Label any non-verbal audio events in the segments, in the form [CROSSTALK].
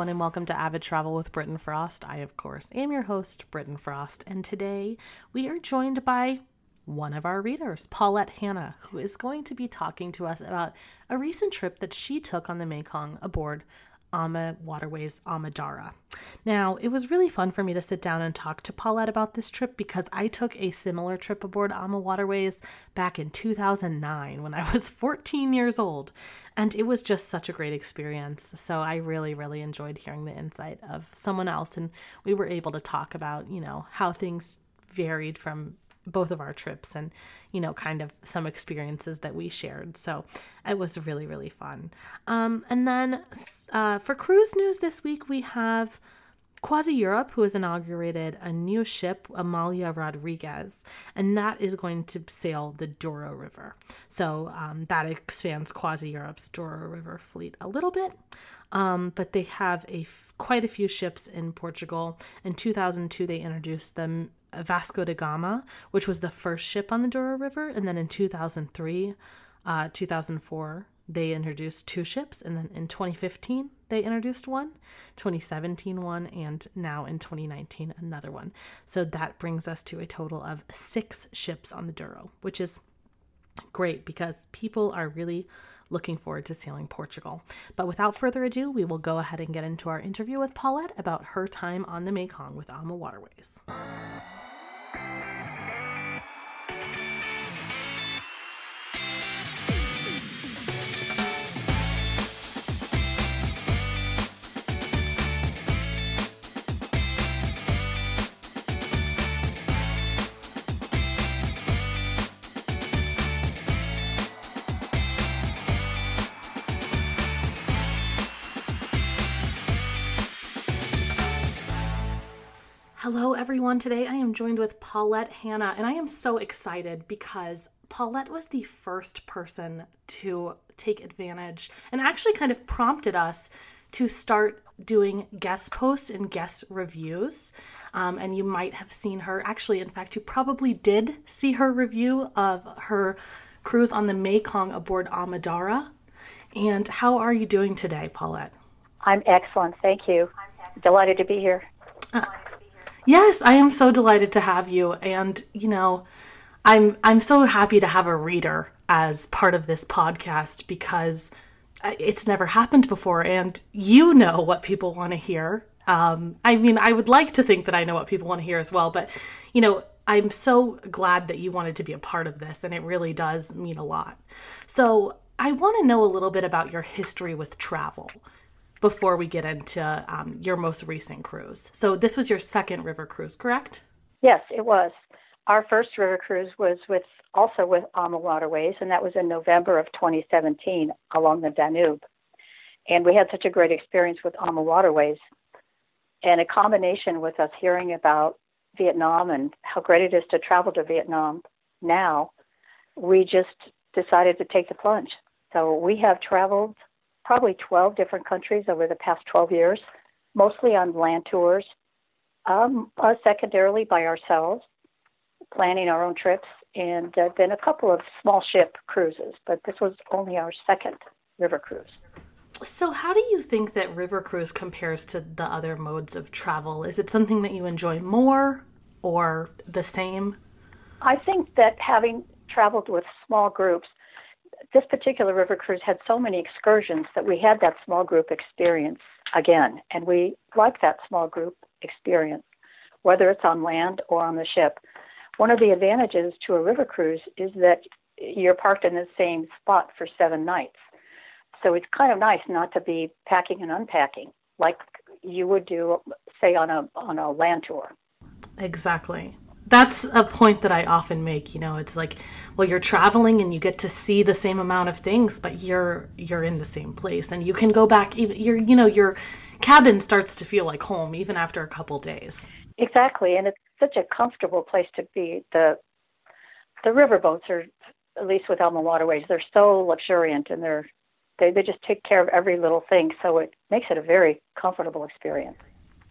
everyone, and welcome to Avid Travel with Britton Frost. I, of course, am your host, Britton Frost, and today we are joined by one of our readers, Paulette Hanna, who is going to be talking to us about a recent trip that she took on the Mekong aboard Ama Waterways Amadara. Now, it was really fun for me to sit down and talk to Paulette about this trip because I took a similar trip aboard Ama Waterways back in 2009 when I was [LAUGHS] 14 years old, and it was just such a great experience. So I really, really enjoyed hearing the insight of someone else, and we were able to talk about, you know, how things varied from both of our trips and you know kind of some experiences that we shared so it was really really fun um, and then uh, for cruise news this week we have CroisiEurope, who has inaugurated a new ship, Amália Rodrigues, and that is going to sail the Douro River. So um, that expands CroisiEurope's Douro River fleet a little bit. Um, but they have a f- quite a few ships in Portugal. In 2002, they introduced the Vasco da Gama, which was the first ship on the Douro River, and then in 2003, uh, 2004, they introduced two ships, and then in 2015 they introduced one, 2017 one, and now in 2019 another one. So that brings us to a total of six ships on the Douro, which is great because people are really looking forward to sailing Portugal. But without further ado, we will go ahead and get into our interview with Paulette about her time on the Mekong with Ama Waterways. Thank you. Hello, everyone. Today I am joined with Paulette Hannah, and I am so excited because Paulette was the first person to take advantage and actually kind of prompted us to start doing guest posts and guest reviews. Um, and you might have seen her, actually, in fact, you probably did see her review of her cruise on the Mekong aboard Amadara. And how are you doing today, Paulette? I'm excellent. Thank you. Delighted to be here. Uh, Yes, I am so delighted to have you and you know, I'm I'm so happy to have a reader as part of this podcast because it's never happened before and you know what people want to hear. Um, I mean, I would like to think that I know what people want to hear as well, but you know, I'm so glad that you wanted to be a part of this and it really does mean a lot. So, I want to know a little bit about your history with travel before we get into um, your most recent cruise. So this was your second river cruise, correct? Yes, it was. Our first river cruise was with also with Ama Waterways, and that was in November of 2017 along the Danube. And we had such a great experience with Ama Waterways, and a combination with us hearing about Vietnam and how great it is to travel to Vietnam now, we just decided to take the plunge. So we have traveled probably 12 different countries over the past 12 years, mostly on land tours, um, uh, secondarily by ourselves, planning our own trips, and uh, then a couple of small ship cruises. But this was only our second river cruise. So, how do you think that river cruise compares to the other modes of travel? Is it something that you enjoy more or the same? I think that having traveled with small groups, this particular river cruise had so many excursions that we had that small group experience again, and we like that small group experience, whether it's on land or on the ship. One of the advantages to a river cruise is that you're parked in the same spot for seven nights. So it's kind of nice not to be packing and unpacking like you would do, say, on a on a land tour. Exactly that's a point that I often make. You know, it's like, well, you're traveling and you get to see the same amount of things, but you're you're in the same place, and you can go back. Even your you know your cabin starts to feel like home even after a couple days. Exactly, and it's such a comfortable place to be. The the riverboats are, at least with Ama Waterways, they're so luxuriant and they're they they just take care of every little thing, so it makes it a very comfortable experience.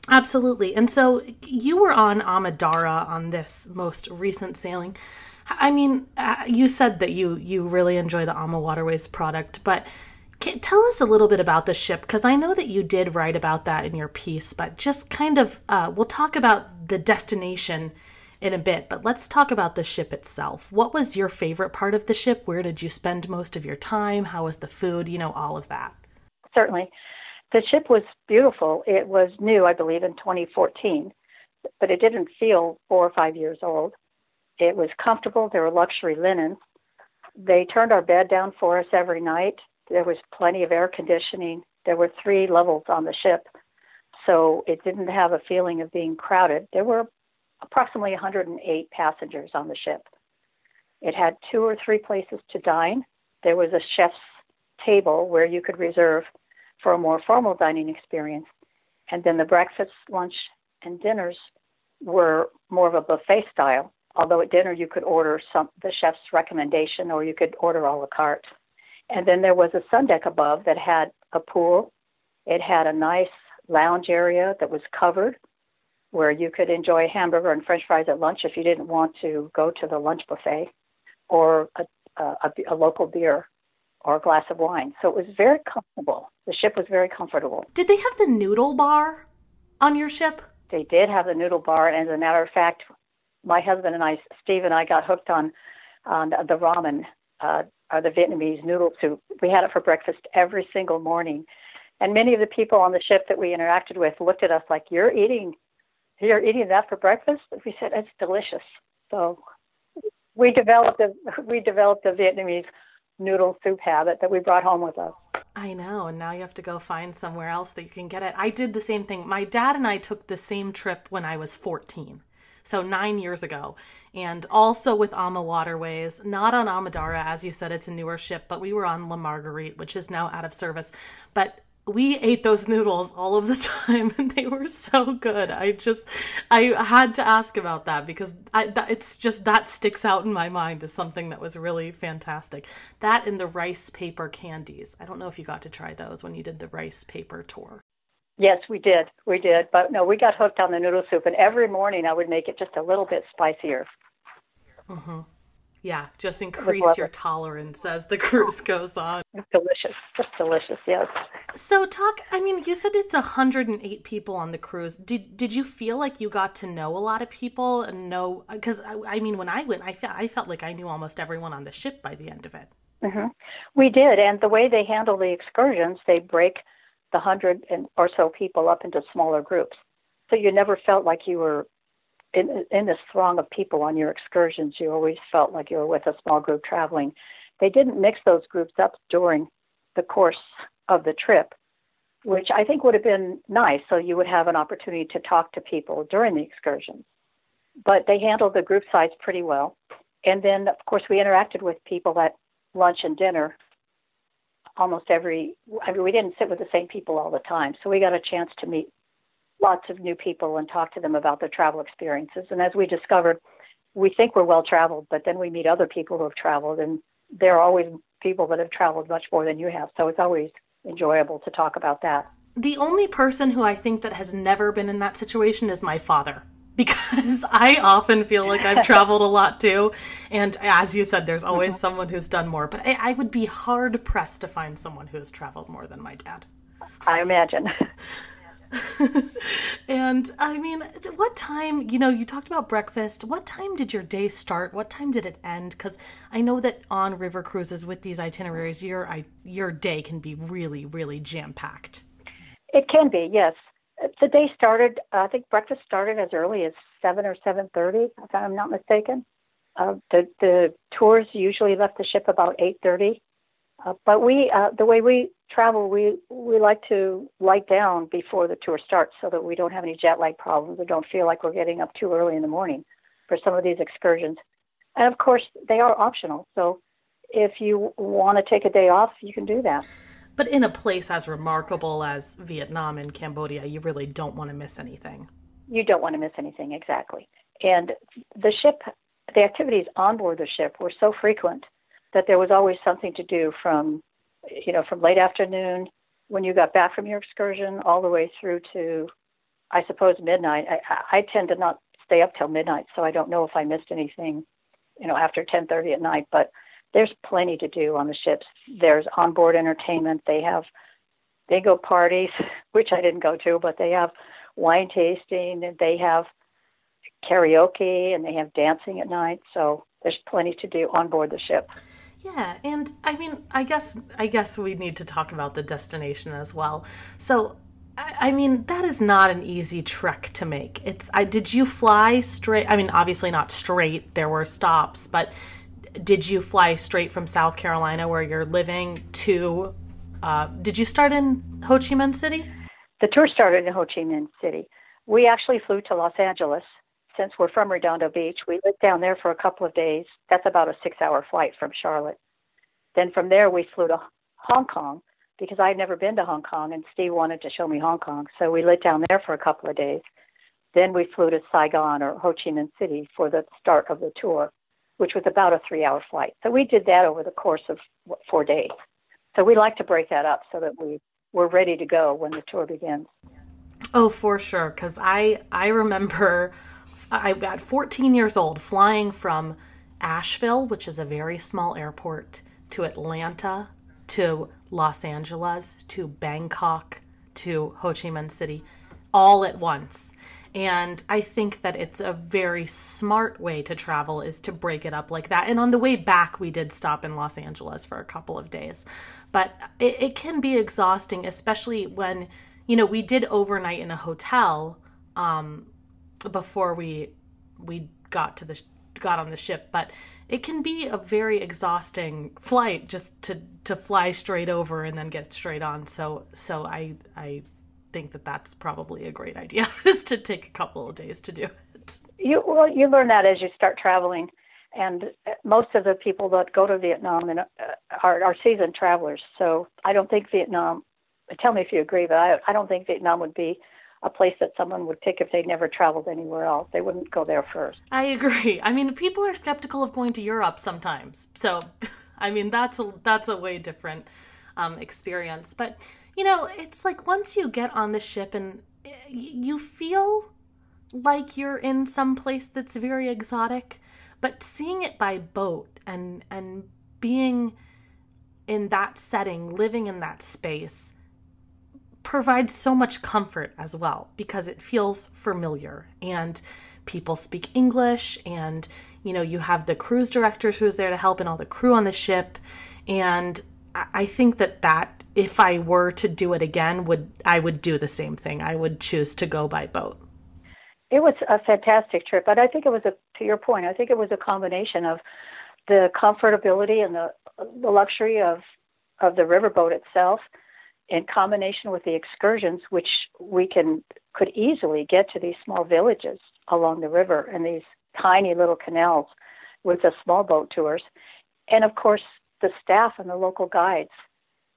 Absolutely. And so you were on Amadara on this most recent sailing. I mean, uh, you said that you you really enjoy the Ama Waterways product, but Can, tell us a little bit about the ship because I know that you did write about that in your piece, but just kind of, uh, we'll talk about the destination in a bit, but let's talk about the ship itself. What was your favorite part of the ship? Where did you spend most of your time? How was the food? You know, all of that. Certainly. The ship was beautiful. It was new, I believe, in 2014, but it didn't feel four or five years old. It was comfortable. There were luxury linens. They turned our bed down for us every night. There was plenty of air conditioning. There were three levels on the ship, so it didn't have a feeling of being crowded. There were approximately 108 passengers on the ship. It had two or three places to dine. There was a chef's table where you could reserve for a more formal dining experience. And then the breakfast, lunch, and dinners were more of a buffet style. Although at dinner you could order some the chef's recommendation or you could order a la carte. And then there was a sun deck above that had a pool. It had a nice lounge area that was covered where you could enjoy a hamburger and french fries at lunch if you didn't want to go to the lunch buffet or a, a, a local beer or a glass of wine. So it was very comfortable. The ship was very comfortable. Did they have the noodle bar on your ship? They did have the noodle bar. And as a matter of fact, my husband and I, Steve and I, got hooked on, on the ramen, uh, or the Vietnamese noodle soup. We had it for breakfast every single morning. And many of the people on the ship that we interacted with looked at us like, You're eating you're eating that for breakfast? We said it's delicious. So we developed a we developed a Vietnamese noodle soup habit that we brought home with us. I know, and now you have to go find somewhere else that you can get it. I did the same thing. My dad and I took the same trip when I was 14. So 9 years ago, and also with Ama Waterways, not on Amadara as you said it's a newer ship, but we were on La Marguerite, which is now out of service. But we ate those noodles all of the [LAUGHS] time and they were so good. I just i had to ask about that because I, that, it's just that sticks out in my mind as something that was really fantastic. That and the rice paper candies. I don't know if you got to try those when you did the rice paper tour. Yes we did. We did. But no we got hooked on the noodle soup and every morning i would make it just a little bit spicier. Mm-hmm. Yeah, just increase your tolerance as the [LAUGHS] cruise goes on. It's delicious, just delicious. Yes. So, talk. I mean, you said it's 108 people on the cruise. Did did you feel like you got to know a lot of people and know? Because I, I, mean, when I went, I felt I felt like I knew almost everyone on the ship by the end of it. Mm-hmm. We did, and the way they handle the excursions, they break the hundred and or so people up into smaller groups. So you never felt like you were in, in this throng of people on your excursions, you always felt like you were with a small group traveling. They didn't mix those groups up during the course of the trip, which I think would have been nice. So you would have an opportunity to talk to people during the excursions. But they handled the group size pretty well. And then, of course, we interacted with people at lunch and dinner almost every, I mean, we didn't sit with the same people all the time. So we got a chance to meet lots of new people and talk to them about their travel experiences. And as we discovered, we think we're well traveled, but then we meet other people who have traveled, and there are always people that have traveled much more than you have. So it's always enjoyable to talk about that. The only person who I think that has never been in that situation is my father. [LAUGHS] Because I often feel like I've traveled a lot too. And as you said, there's always mm-hmm. someone who's done more. But I, I would be hard pressed to find someone who has traveled more than my dad. I imagine. [LAUGHS] [LAUGHS] and I mean, what time, you know, you talked about breakfast. What time did your day start? What time did it end? Because I know that on river cruises with these itineraries, your, your day can be really, really jam packed. It can be, yes. The day started, I think breakfast started as early as 7 or 7.30, if I'm not mistaken. Uh, the, the tours usually left the ship about 8.30. Uh, but we, uh, the way we travel, we we like to light down before the tour starts so that we don't have any jet lag problems or don't feel like we're getting up too early in the morning for some of these excursions. And of course, they are optional. So if you want to take a day off, you can do that. But in a place as remarkable as Vietnam and Cambodia, you really don't want to miss anything. You don't want to miss anything, exactly. And the ship, the activities on board the ship were so frequent that there was always something to do from you know, from late afternoon when you got back from your excursion all the way through to, I suppose, midnight. I, I tend to not stay up till midnight, so I don't know if I missed anything, you know, after 10:30 at night. But there's plenty to do on the ships. There's onboard entertainment. They have they go parties, [LAUGHS] which I didn't go to, but they have wine tasting and they have karaoke and they have dancing at night. So there's plenty to do on board the ship. Yeah, and I mean, I guess I guess we need to talk about the destination as well. So, I, mean, that is not an easy trek to make. It's I did you fly straight? I mean, obviously not straight. There were stops, but did you fly straight from South Carolina, where you're living, to? Uh, did you start in Ho Chi Minh City? The tour started in Ho Chi Minh City. We actually flew to Los Angeles since we're from Redondo Beach, we lived down there for a couple of days. That's about a six hour flight from Charlotte. Then from there, we flew to Hong Kong because I had never been to Hong Kong and Steve wanted to show me Hong Kong. So we lived down there for a couple of days. Then we flew to Saigon or Ho Chi Minh City for the start of the tour, which was about a three hour flight. So we did that over the course of four days. So we like to break that up so that we, we're ready to go when the tour begins. Oh, for sure. Because I, I remember I got 14 years old flying from Asheville, which is a very small airport, to Atlanta, to Los Angeles, to Bangkok, to Ho Chi Minh City, all at once. And I think that it's a very smart way to travel is to break it up like that. And on the way back, we did stop in Los Angeles for a couple of days. But it, it can be exhausting, especially when, you know, we did overnight in a hotel um, before we we got to the got on the ship but it can be a very exhausting flight just to to fly straight over and then get straight on. So so i i think that that's probably a great idea [LAUGHS] is to take a couple of days to do it. You well you learn that as you start traveling and most of the people that go to vietnam and uh, are are seasoned travelers. So i don't think vietnam tell me if you agree but i i don't think vietnam would be a place that someone would pick if they'd never traveled anywhere else. They wouldn't go there first. I agree. I mean, people are skeptical of going to Europe sometimes. So, [LAUGHS] I mean, that's a that's a way different um, experience. But you know, it's like once you get on the ship and eh, you feel like you're in some place that's very exotic, but seeing it by boat and and being in that setting, living in that space provides so much comfort as well because it feels familiar and people speak English and you know you have the cruise directors who's there to help and all the crew on the ship. And I think that that if I were to do it again would I would do the same thing. I would choose to go by boat. It was a fantastic trip but I think it was a to your point I think it was a combination of the comfortability and the the luxury of of the riverboat itself in combination with the excursions, which we can could easily get to these small villages along the river and these tiny little canals with the small boat tours, and of course the staff and the local guides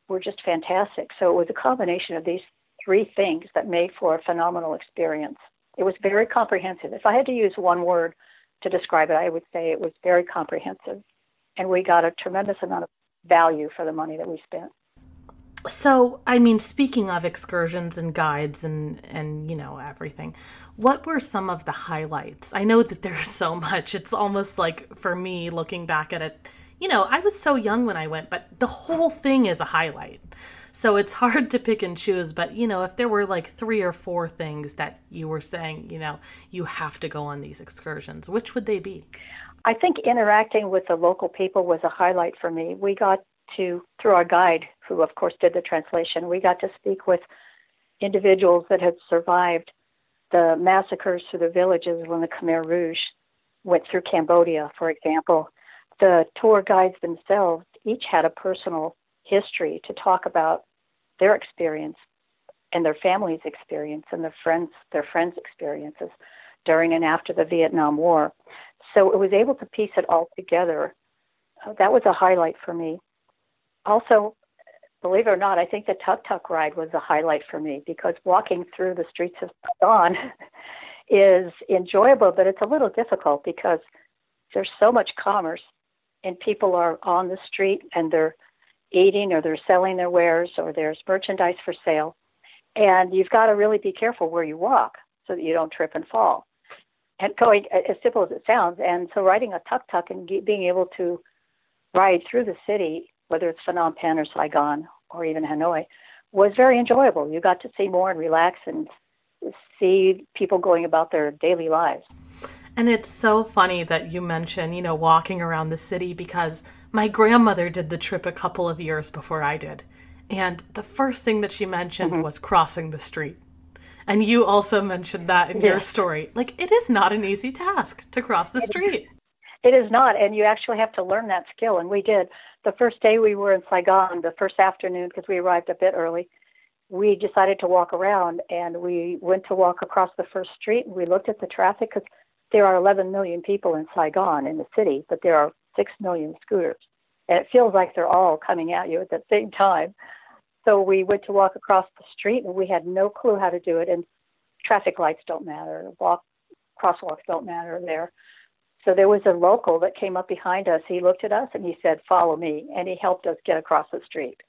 were just fantastic. So it was a combination of these three things that made for a phenomenal experience. It was very comprehensive. If I had to use one word to describe it, I would say it was very comprehensive, and we got a tremendous amount of value for the money that we spent so i mean speaking of excursions and guides and and you know everything what were some of the highlights? I know that there's so much. It's almost like for me looking back at it you know i was so young when i went but the whole thing is a highlight. So it's hard to pick and choose but you know if there were like three or four things that you were saying you know you have to go on these excursions which would they be? I think interacting with the local people was a highlight for me. We got to, through our guide, who of course did the translation, we got to speak with individuals that had survived the massacres through the villages when the Khmer Rouge went through Cambodia, for example. The tour guides themselves each had a personal history to talk about their experience and their family's experience and their friends their friends' experiences during and after the Vietnam War. So it was able to piece it all together. That was a highlight for me also, believe it or not, I think the tuk tuk ride was a highlight for me because walking through the streets of Saigon [LAUGHS] is enjoyable, but it's a little difficult because there's so much commerce and people are on the street and they're eating or they're selling their wares or there's merchandise for sale. And you've got to really be careful where you walk so that you don't trip and fall. And going as simple as it sounds, and so riding a tuk tuk and being able to ride through the city, whether it's Phnom Penh or Saigon or even Hanoi, was very enjoyable. You got to see more and relax and see people going about their daily lives. And it's so funny that you mention, you know, walking around the city because my grandmother did the trip a couple of years before I did. And the first thing that she mentioned mm-hmm. was crossing the street. And you also mentioned that in your story. Like, it is not an easy task to cross the street. It is not. And you actually have to learn that skill. And we did. The first day we were in Saigon, the first afternoon, because we arrived a bit early, we decided to walk around and we went to walk across the first street and we looked at the traffic because there are 11 million people in Saigon in the city, but there are 6 million scooters. And it feels like they're all coming at you at the same time. So we went to walk across the street and we had no clue how to do it. And traffic lights don't matter, walk crosswalks don't matter there. So there was a local that came up behind us. He looked at us and he said, "Follow me," and he helped us get across the street.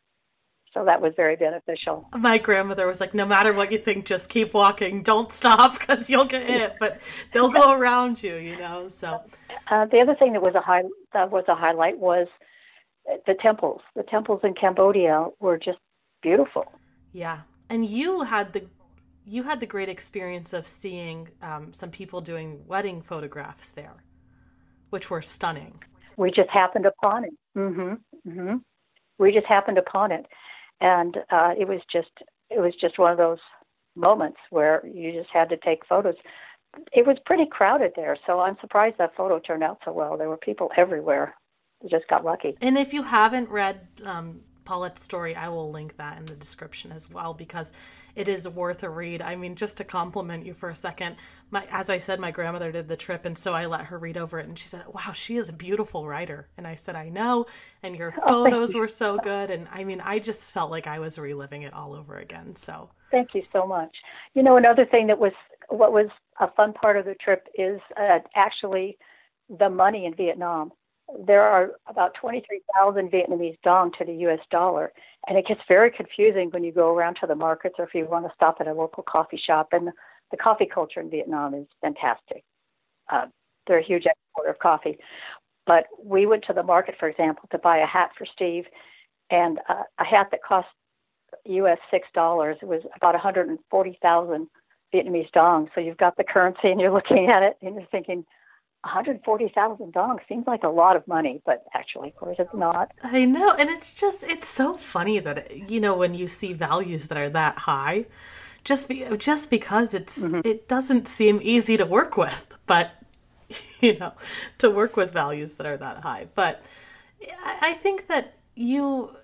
So that was very beneficial. My grandmother was like, "No matter what you think, just keep walking. Don't stop because you'll get hit, but they'll go around you." You know. So uh, the other thing that was a high that was a highlight was the temples. The temples in Cambodia were just beautiful. Yeah, and you had the you had the great experience of seeing um, some people doing wedding photographs there, which were stunning. We just happened upon it. Mm-hmm. Mm-hmm. We just happened upon it, and uh, it was just it was just one of those moments where you just had to take photos. It was pretty crowded there, so I'm surprised that photo turned out so well. There were people everywhere. We just got lucky. And if you haven't read um, Paulette's story, I will link that in the description as well because it is worth a read. I mean, just to compliment you for a second, my as I said, my grandmother did the trip, and so I let her read over it, and she said, "Wow, she is a beautiful writer." And I said, "I know," and your [LAUGHS] oh, photos were so good, and I mean, I just felt like I was reliving it all over again. So thank you so much. You know, another thing that was what was a fun part of the trip is uh, actually the money in Vietnam there are about 23,000 Vietnamese dong to the US dollar. And it gets very confusing when you go around to the markets or if you want to stop at a local coffee shop. And the coffee culture in Vietnam is fantastic. Uh, they're a huge exporter of coffee. But we went to the market, for example, to buy a hat for Steve, and uh, a hat that cost US six dollars. It was about 140,000 Vietnamese dong. So you've got the currency, and you're looking at it, and you're thinking, 140,000 dong seems like a lot of money, but actually, of course, it's not. I know. And it's just, it's so funny that, you know, when you see values that are that high, just be, just because it's, mm-hmm. it doesn't seem easy to work with, but, [LAUGHS] you know, to work with values that are that high. But I think that you,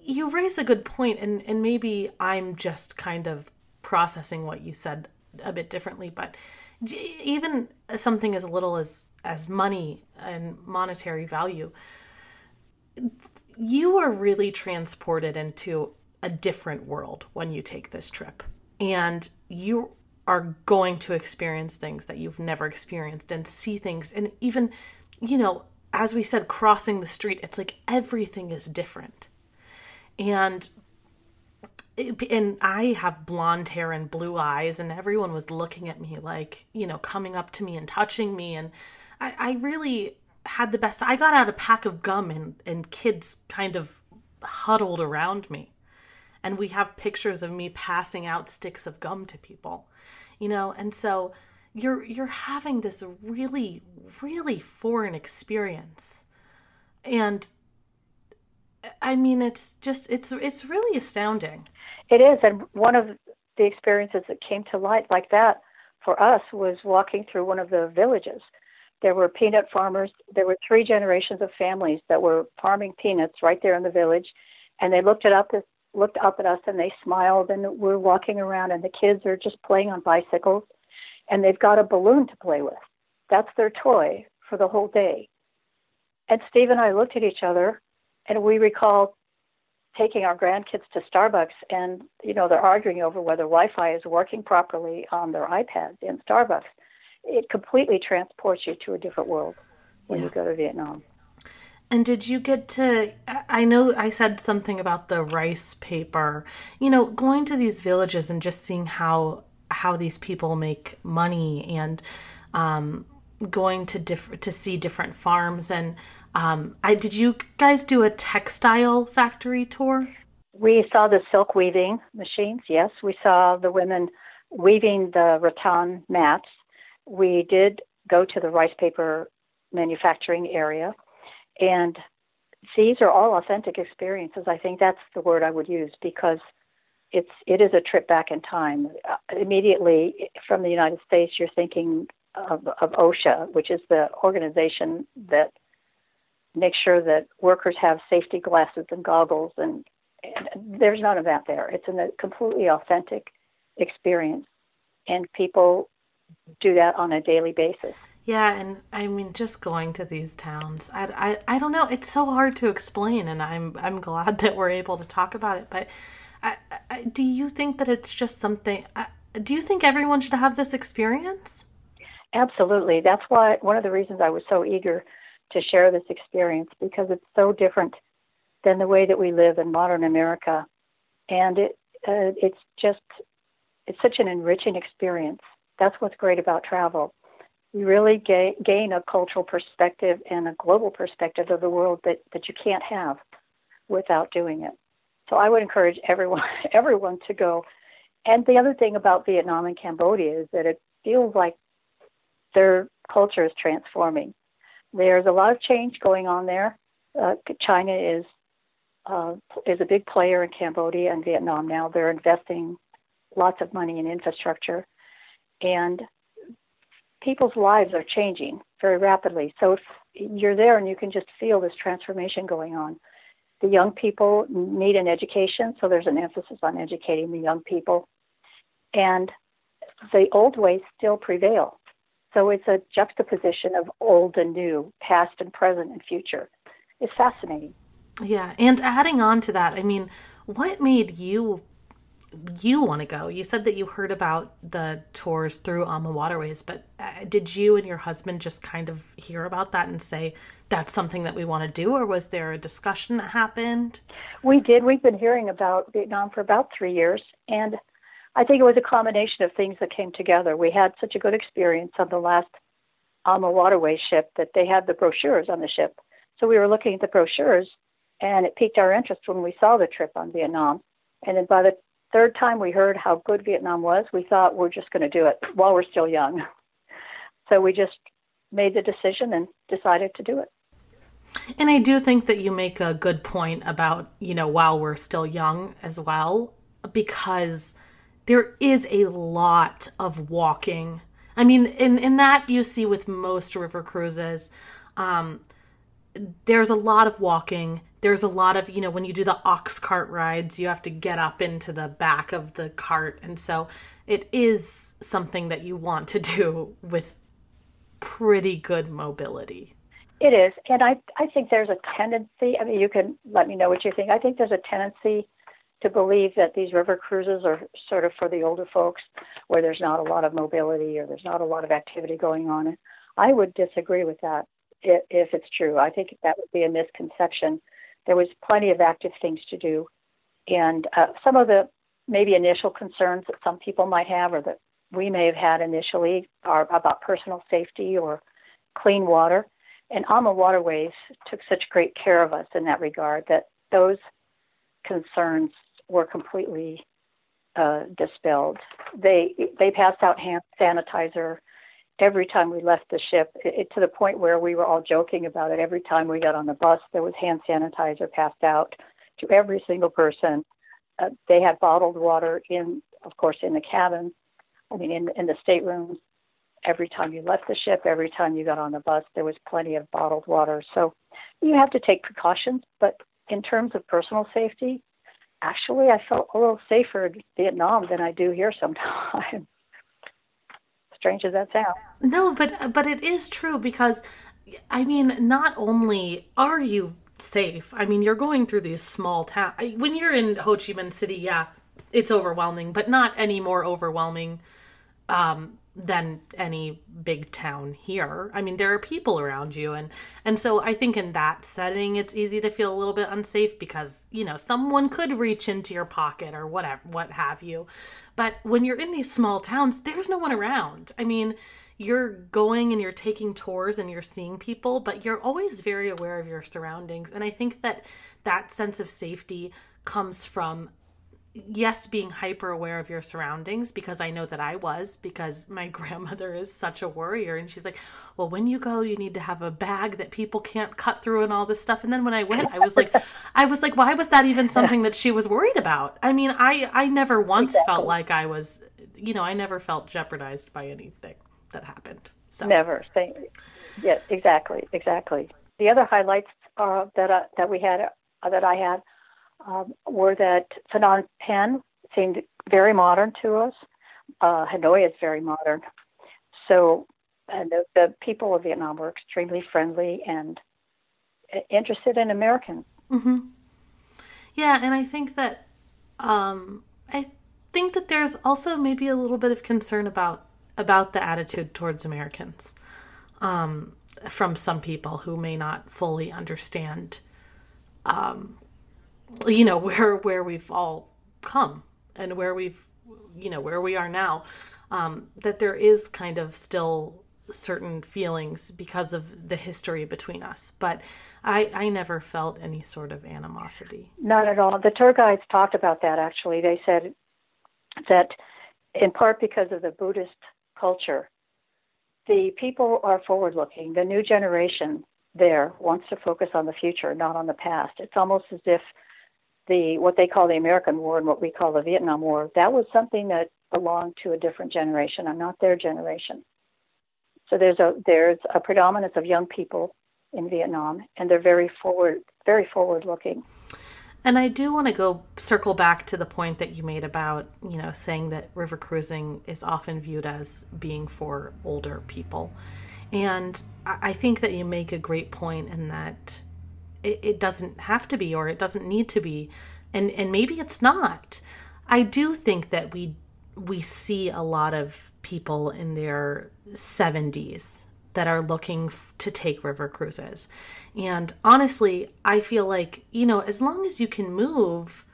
you raise a good point and, and maybe I'm just kind of processing what you said a bit differently, but even something as little as as money and monetary value, you are really transported into a different world when you take this trip. And you are going to experience things that you've never experienced and see things. And even, you know, as we said, crossing the street, it's like everything is different. And and I have blonde hair and blue eyes, and everyone was looking at me like, you know, coming up to me and touching me. And I, I really had the best. I got out a pack of gum and, and kids kind of huddled around me. And we have pictures of me passing out sticks of gum to people, you know, and so you're you're having this really really foreign experience and i mean it's just it's it's really astounding it is and one of the experiences that came to light like that for us was walking through one of the villages there were peanut farmers. There were three generations of families that were farming peanuts right there in the village, and they looked at up looked up at us and they smiled. And we're walking around, and the kids are just playing on bicycles, and they've got a balloon to play with. That's their toy for the whole day. And Steve and I looked at each other, and we recall taking our grandkids to Starbucks, and you know they're arguing over whether Wi-Fi is working properly on their iPads in Starbucks it completely transports you to a different world when yeah. you go to Vietnam. And did you get to? I know I said something about the rice paper. You know, going to these villages and just seeing how how these people make money and um, going to diff- to see different farms and um, I did you guys do a textile factory tour? We saw the silk weaving machines. Yes, we saw the women weaving the rattan mats. We did go to the rice paper manufacturing area, and these are all authentic experiences. I think that's the word I would use because it's it is a trip back in time. Uh, immediately from the United States, you're thinking of, of OSHA, which is the organization that makes sure that workers have safety glasses and goggles, and, and there's none of that there. It's a completely authentic experience, and people do that on a daily basis. Yeah, and I mean, just going to these towns, I, I, I don't know. It's so hard to explain, and I'm I'm glad that we're able to talk about it. But I, I, do you think that it's just something? do you think everyone should have this experience? Absolutely. That's why one of the reasons I was so eager to share this experience because it's so different than the way that we live in modern America, and it uh, it's just it's such an enriching experience. That's what's great about travel you really ga- gain a cultural perspective and a global perspective of the world that, that you can't have without doing it. So I would encourage everyone [LAUGHS] everyone to go. And the other thing about Vietnam and Cambodia is that it feels like their culture is transforming. There's a lot of change going on there. Uh, China is uh, is a big player in Cambodia and Vietnam now. They're investing lots of money in infrastructure, and people's lives are changing very rapidly. So if you're there and you can just feel this transformation going on. The young people need an education, so there's an emphasis on educating the young people. And the old ways still prevail. So it's a juxtaposition of old and new, past and present and future. It's fascinating. Yeah, and adding on to that, I mean, what made you you want to go. You said that you heard about the tours through AMA Waterways, but uh, did you and your husband just kind of hear about that and say that's something that we want to do, or was there a discussion that happened? We did. We've been hearing about Vietnam for about three years, and I think it was a combination of things that came together. We had such a good experience on the last AMA Waterway ship that they had the brochures on the ship. So we were looking at the brochures, and it piqued our interest when we saw the trip on Vietnam. And then by the third time we heard how good Vietnam was, we thought we're just going to do it while we're still young. [LAUGHS] So we just made the decision and decided to do it. And I do think that you make a good point about, you know, while we're still young as well, because there is a lot of walking. I mean, in, in that you see with most river cruises, um, there's a lot of walking. There's a lot of you know when you do the ox cart rides you have to get up into the back of the cart. And so it is something that you want to do with pretty good mobility. It is. And i i think there's a tendency i mean you can let me know what you think. I think there's a tendency to believe that these river cruises are sort of for the older folks where there's not a lot of mobility or there's not a lot of activity going on i would disagree with that if, if it's true i think that would be a misconception there was plenty of active things to do. And uh, some of the maybe initial concerns that some people might have or that we may have had initially are about personal safety or clean water. And AMA Waterways took such great care of us in that regard that those concerns were completely uh, dispelled. They they passed out hand sanitizer every time we left the ship, it, to the point where we were all joking about it. Every time we got on the bus, there was hand sanitizer passed out to every single person. Uh, they had bottled water in, of course, in the cabin. I mean, in in the staterooms. Every time you left the ship, every time you got on the bus, there was plenty of bottled water. So you have to take precautions. But in terms of personal safety, actually, I felt a little safer in Vietnam than I do here sometimes [LAUGHS] strange as that sounds. No, but but it is true because I mean, not only are you safe, I mean, you're going through these small towns. When you're in Ho Chi Minh City, yeah, it's overwhelming, but not any more overwhelming um, than any big town here. I mean, there are people around you and and so I think in that setting it's easy to feel a little bit unsafe because, you know, someone could reach into your pocket or whatever what have you. But when you're in these small towns, there's no one around. I mean, you're going and you're taking tours and you're seeing people, but you're always very aware of your surroundings. And I think that that sense of safety comes from yes being hyper aware of your surroundings because i know that i was because my [LAUGHS] grandmother is such a worrier and she's like well when you go you need to have a bag that people can't cut through and all this stuff. And then when i went i was like i was like why was that even [LAUGHS] something that she was worried about? I mean i i never once exactly. felt like i was you know i never felt jeopardized by anything that happened so. Never. Yeah exactly exactly. The other highlights uh, that uh, that we had uh, that i had um, were that Phnom Penh seemed very modern to us. Uh, Hanoi is very modern. So, and the, the people of Vietnam were extremely friendly and interested in Americans. Mm-hmm. Yeah, and I think that um, I think that there's also maybe a little bit of concern about about the attitude towards Americans um, from some people who may not fully understand um, you know [LAUGHS] where where we've all come and where we've you know where we are now um, that there is kind of still certain feelings because of the history between us. But i i never felt any sort of animosity. Not at all. The tour guides talked about that actually. They said that in part because of the buddhist culture the people are forward looking the new generation there wants to focus on the future not on the past. It's almost as if the what they call the American War and what we call the Vietnam War, that was something that belonged to a different generation and not their generation. So there's a there's a predominance of young people in Vietnam, and they're very forward very forward looking. And I do want to go circle back to the point that you made about, you know, saying that river cruising is often viewed as being for older people. And I think that you make a great point in that it, it doesn't have to be or it doesn't need to be. And and maybe it's not. I do think that we we see a lot of people in their 70s that are looking f- to take river cruises. And honestly i feel like you know as long as you can move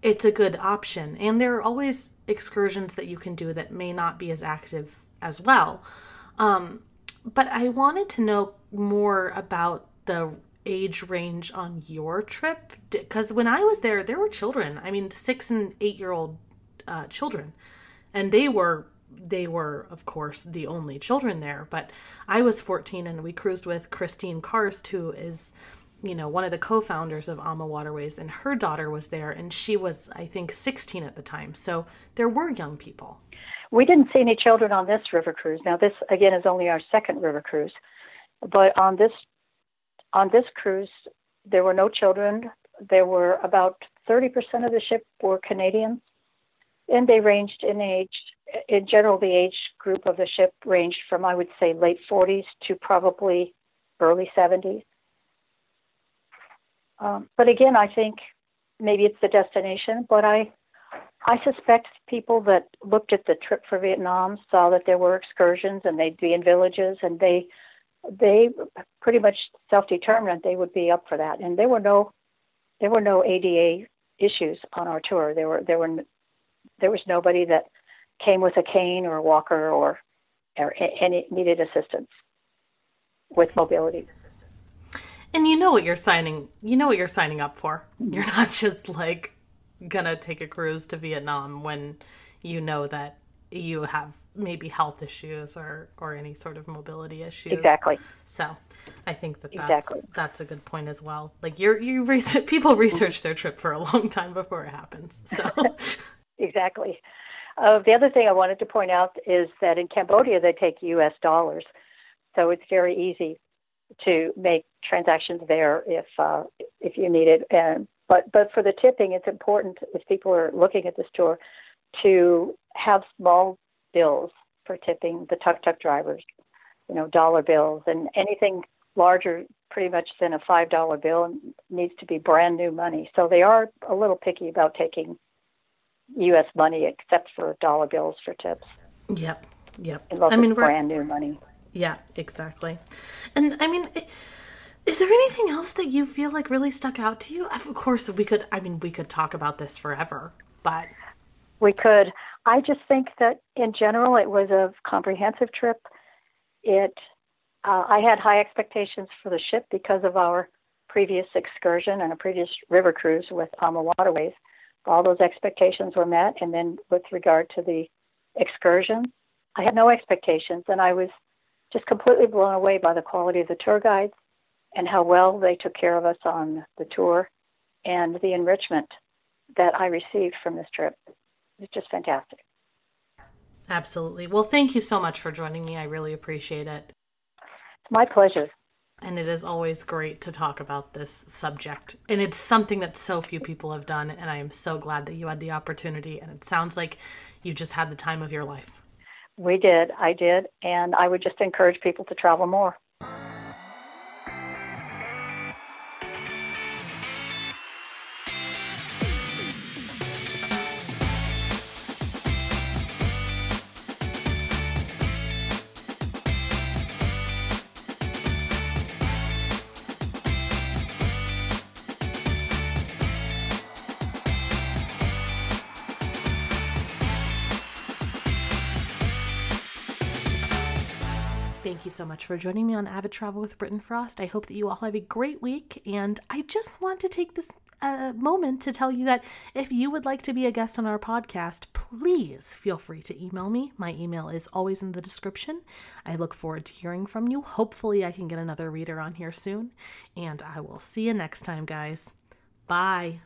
it's a good option. And there are always excursions that you can do that may not be as active as well. Um, but i wanted to know more about the age range on your trip? Because when I was there, there were children. I mean, six and eight year old uh, children, and they were they were of course the only children there. But I was 14, and we cruised with Kristin Karst, who is you know one of the co-founders of AMA Waterways, and her daughter was there, and she was I think 16 at the time. So there were young people. We didn't see any children on this river cruise. Now this again is only our second river cruise, but on this on this cruise, there were no children. There were about 30% of the ship were Canadians, and they ranged in age. In general, the age group of the ship ranged from, I would say, late 40s to probably early 70s. Um, but again, I think maybe it's the destination, but I I suspect people that looked at the trip for Vietnam saw that there were excursions and they'd be in villages and they they pretty much self-determined they would be up for that, and there were no there were no ADA issues on our tour. There were there were there was nobody that came with a cane or a walker or or any needed assistance with mobility. And you know what you're signing you know what you're signing up for. You're mm-hmm. not [LAUGHS] just like gonna take a cruise to Vietnam when you know that you have maybe health issues or or any sort of mobility issues. Exactly. So, I think that that's exactly. that's a good point as well. Like you're you research, [LAUGHS] people research their trip for a long time before it happens. So. [LAUGHS] exactly. Uh, the other thing I wanted to point out is that in Cambodia they take U.S. dollars, so it's very easy to make transactions there if uh, if you need it. And but but for the tipping, it's important if people are looking at this tour to have small bills for tipping the tuk tuk drivers, you know, dollar bills and anything larger pretty much than a five dollar bill needs to be brand new money. So they are a little picky about taking US money except for dollar bills for tips. Yep. Yep. I mean, brand new money. yeah, exactly. And I mean, is there anything else that you feel like really stuck out to you? Of course, we could. I mean, we could talk about this forever, but We could. I just think that in general, it was a comprehensive trip. It. Uh, I had high expectations for the ship because of our previous excursion and a previous river cruise with AmaWaterways. All those expectations were met, and then with regard to the excursion, I had no expectations, and I was just completely blown away by the quality of the tour guides and how well they took care of us on the tour and the enrichment that I received from this trip. It's just fantastic. absolutely. Well, thank you so much for joining me. I really appreciate it. It's my pleasure. And it is always great to talk about this subject. And it's something that so few people have done. And I am so glad that you had the opportunity. And it sounds like you just had the time of your life. We did, I did, and I would just encourage people to travel more. Thank you so much for joining me on Avid Travel with Britton Frost. I hope that you all have a great week. And I just want to take this uh, moment to tell you that if you would like to be a guest on our podcast, please feel free to email me. My email is always in the description. I look forward to hearing from you. Hopefully, I can get another reader on here soon. And I will see you next time, guys. Bye.